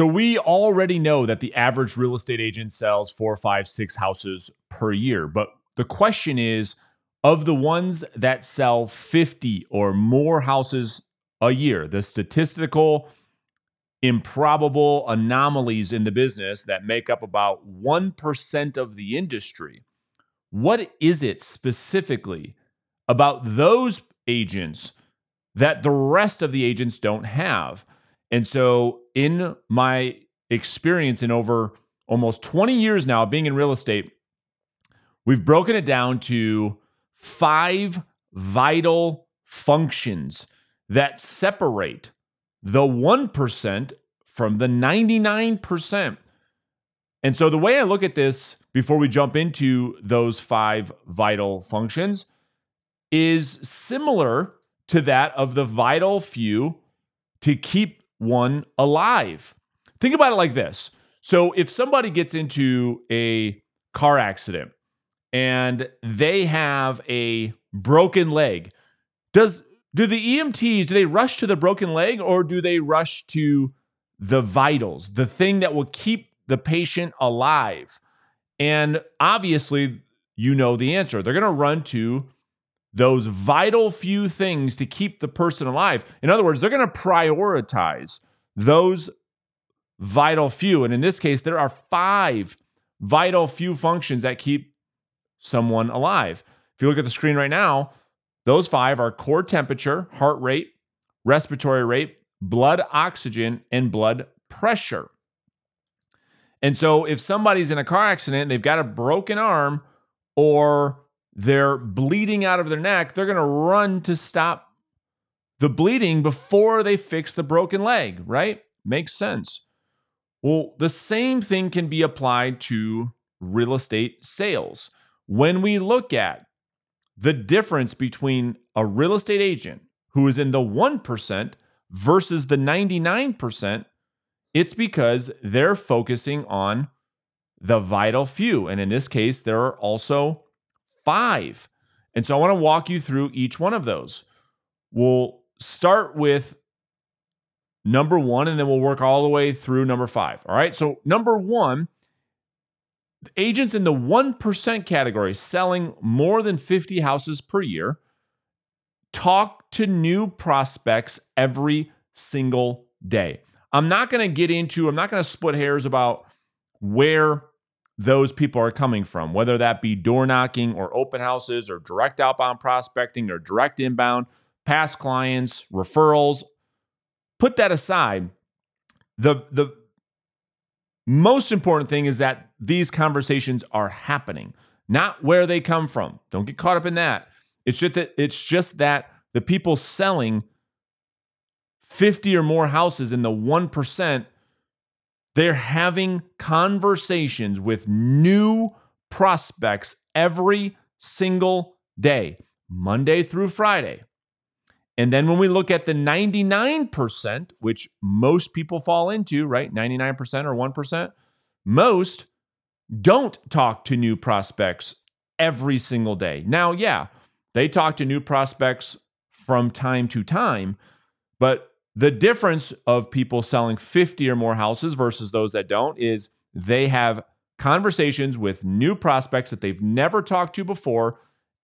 So we already know that the average real estate agent sells four, five, six houses per year. But the question is of the ones that sell 50 or more houses a year, the statistical improbable anomalies in the business that make up about 1% of the industry. What is it specifically about those agents that the rest of the agents don't have? And so, in my experience in over almost 20 years now being in real estate, we've broken it down to five vital functions that separate the 1% from the 99%. And so the way I look at this before we jump into those five vital functions is similar to that of the vital few to keep one alive. Think about it like this. So if somebody gets into a car accident and they have a broken leg, does do the EMTs do they rush to the broken leg or do they rush to the vitals, the thing that will keep the patient alive? And obviously, you know the answer. They're going to run to those vital few things to keep the person alive. In other words, they're going to prioritize those vital few. And in this case, there are five vital few functions that keep someone alive. If you look at the screen right now, those five are core temperature, heart rate, respiratory rate, blood oxygen, and blood pressure. And so if somebody's in a car accident, they've got a broken arm or they're bleeding out of their neck, they're going to run to stop the bleeding before they fix the broken leg, right? Makes sense. Well, the same thing can be applied to real estate sales. When we look at the difference between a real estate agent who is in the 1% versus the 99%, it's because they're focusing on the vital few. And in this case, there are also five. And so I want to walk you through each one of those. We'll start with number one, and then we'll work all the way through number five. All right. So, number one agents in the 1% category selling more than 50 houses per year talk to new prospects every single day. I'm not going to get into, I'm not going to split hairs about where those people are coming from, whether that be door knocking or open houses or direct outbound prospecting or direct inbound, past clients, referrals. Put that aside. The, the most important thing is that these conversations are happening, not where they come from. Don't get caught up in that. It's just that it's just that the people selling 50 or more houses in the 1%, they're having conversations with new prospects every single day, Monday through Friday. And then when we look at the 99%, which most people fall into, right? 99% or 1%, most don't talk to new prospects every single day. Now, yeah, they talk to new prospects from time to time, but the difference of people selling 50 or more houses versus those that don't is they have conversations with new prospects that they've never talked to before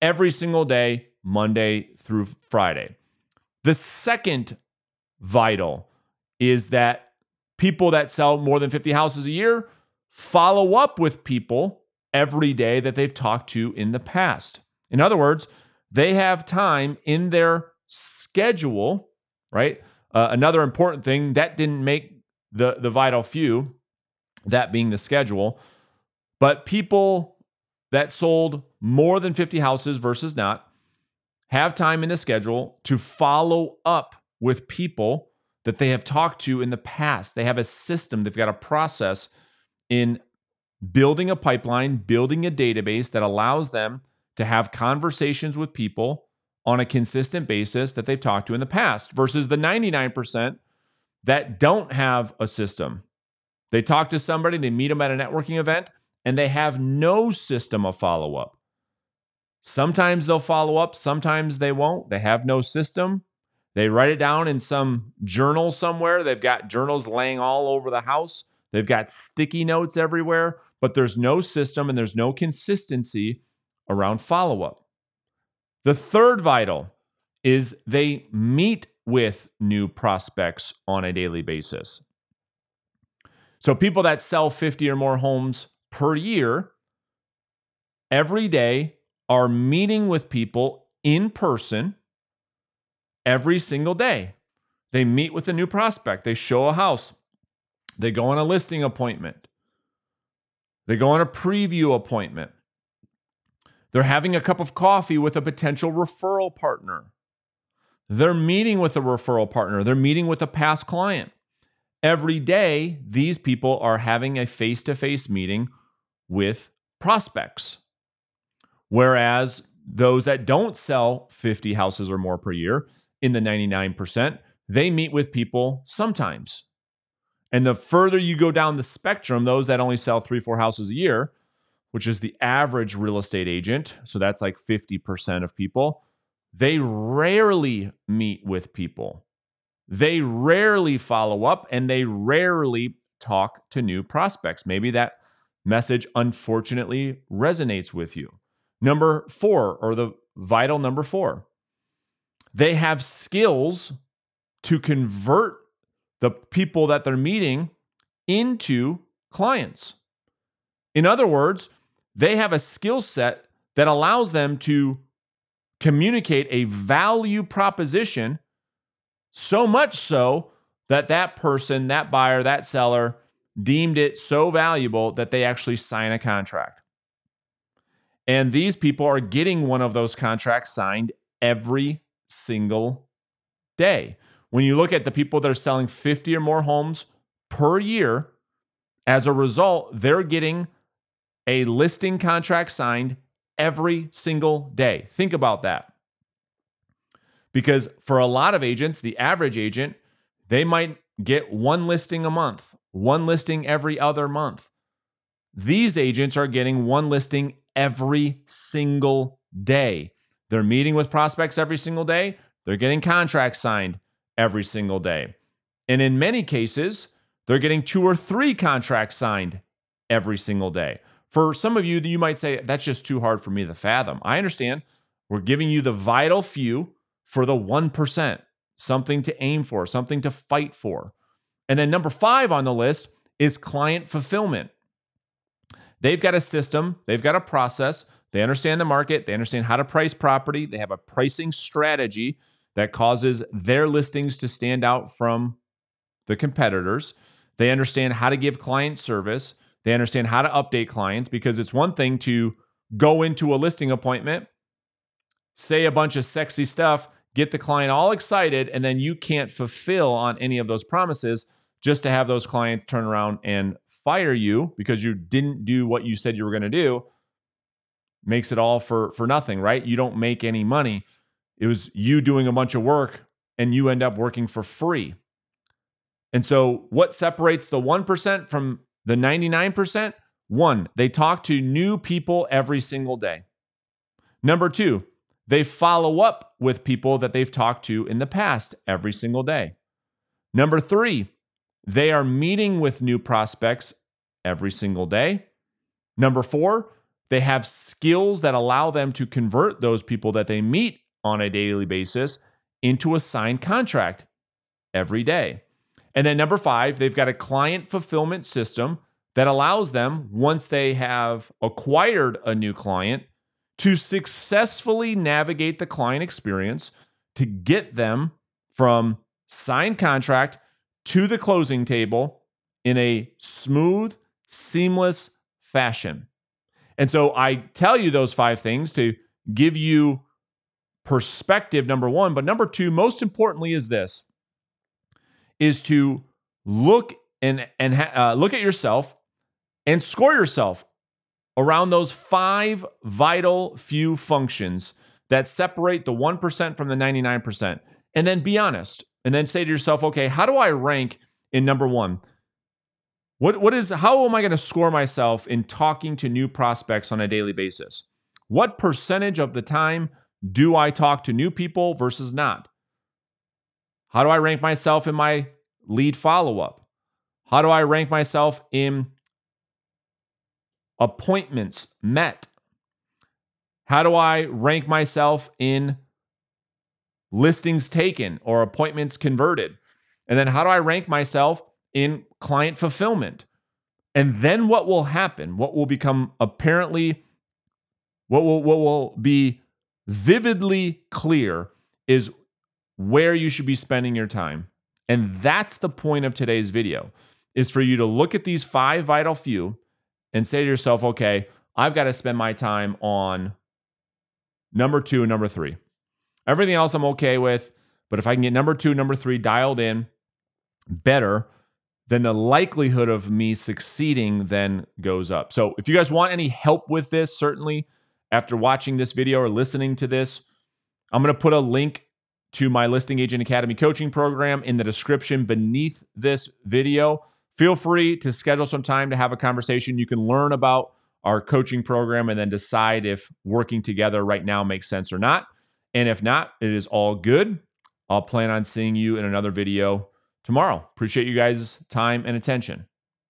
every single day, Monday through Friday. The second vital is that people that sell more than 50 houses a year follow up with people every day that they've talked to in the past. In other words, they have time in their schedule, right? Uh, another important thing that didn't make the the vital few, that being the schedule, but people that sold more than 50 houses versus not have time in the schedule to follow up with people that they have talked to in the past. They have a system, they've got a process in building a pipeline, building a database that allows them to have conversations with people on a consistent basis that they've talked to in the past versus the 99% that don't have a system. They talk to somebody, they meet them at a networking event, and they have no system of follow up. Sometimes they'll follow up, sometimes they won't. They have no system. They write it down in some journal somewhere. They've got journals laying all over the house. They've got sticky notes everywhere, but there's no system and there's no consistency around follow up. The third vital is they meet with new prospects on a daily basis. So, people that sell 50 or more homes per year every day are meeting with people in person every single day. They meet with a new prospect, they show a house, they go on a listing appointment, they go on a preview appointment. They're having a cup of coffee with a potential referral partner. They're meeting with a referral partner. They're meeting with a past client. Every day, these people are having a face to face meeting with prospects. Whereas those that don't sell 50 houses or more per year, in the 99%, they meet with people sometimes. And the further you go down the spectrum, those that only sell three, four houses a year, which is the average real estate agent, so that's like 50% of people, they rarely meet with people. They rarely follow up and they rarely talk to new prospects. Maybe that message unfortunately resonates with you. Number four, or the vital number four, they have skills to convert the people that they're meeting into clients. In other words, they have a skill set that allows them to communicate a value proposition so much so that that person, that buyer, that seller deemed it so valuable that they actually sign a contract. And these people are getting one of those contracts signed every single day. When you look at the people that are selling 50 or more homes per year, as a result, they're getting a listing contract signed every single day. Think about that. Because for a lot of agents, the average agent, they might get one listing a month, one listing every other month. These agents are getting one listing every single day. They're meeting with prospects every single day. They're getting contracts signed every single day. And in many cases, they're getting two or three contracts signed every single day. For some of you, you might say, that's just too hard for me to fathom. I understand. We're giving you the vital few for the 1%, something to aim for, something to fight for. And then number five on the list is client fulfillment. They've got a system, they've got a process, they understand the market, they understand how to price property, they have a pricing strategy that causes their listings to stand out from the competitors. They understand how to give client service, they understand how to update clients because it's one thing to go into a listing appointment, say a bunch of sexy stuff, get the client all excited, and then you can't fulfill on any of those promises just to have those clients turn around and fire you because you didn't do what you said you were going to do makes it all for for nothing, right? You don't make any money. It was you doing a bunch of work and you end up working for free. And so what separates the 1% from the 99%? One, they talk to new people every single day. Number 2, they follow up with people that they've talked to in the past every single day. Number 3, they are meeting with new prospects every single day. Number 4, they have skills that allow them to convert those people that they meet on a daily basis into a signed contract every day. And then number five, they've got a client fulfillment system that allows them, once they have acquired a new client, to successfully navigate the client experience to get them from signed contract to the closing table in a smooth, seamless fashion. And so I tell you those five things to give you perspective, number one. But number two, most importantly, is this is to look and, and uh, look at yourself and score yourself around those five vital few functions that separate the 1% from the 99%. And then be honest and then say to yourself, okay, how do I rank in number one? What what is how am I going to score myself in talking to new prospects on a daily basis? What percentage of the time do I talk to new people versus not? How do I rank myself in my lead follow up? How do I rank myself in appointments met? How do I rank myself in listings taken or appointments converted? And then how do I rank myself in client fulfillment? And then what will happen? What will become apparently, what will, what will be vividly clear is where you should be spending your time. And that's the point of today's video is for you to look at these five vital few and say to yourself, okay, I've got to spend my time on number two number three. Everything else I'm okay with, but if I can get number two, number three dialed in better, then the likelihood of me succeeding then goes up. So if you guys want any help with this, certainly after watching this video or listening to this, I'm going to put a link to my Listing Agent Academy coaching program in the description beneath this video. Feel free to schedule some time to have a conversation. You can learn about our coaching program and then decide if working together right now makes sense or not. And if not, it is all good. I'll plan on seeing you in another video tomorrow. Appreciate you guys' time and attention.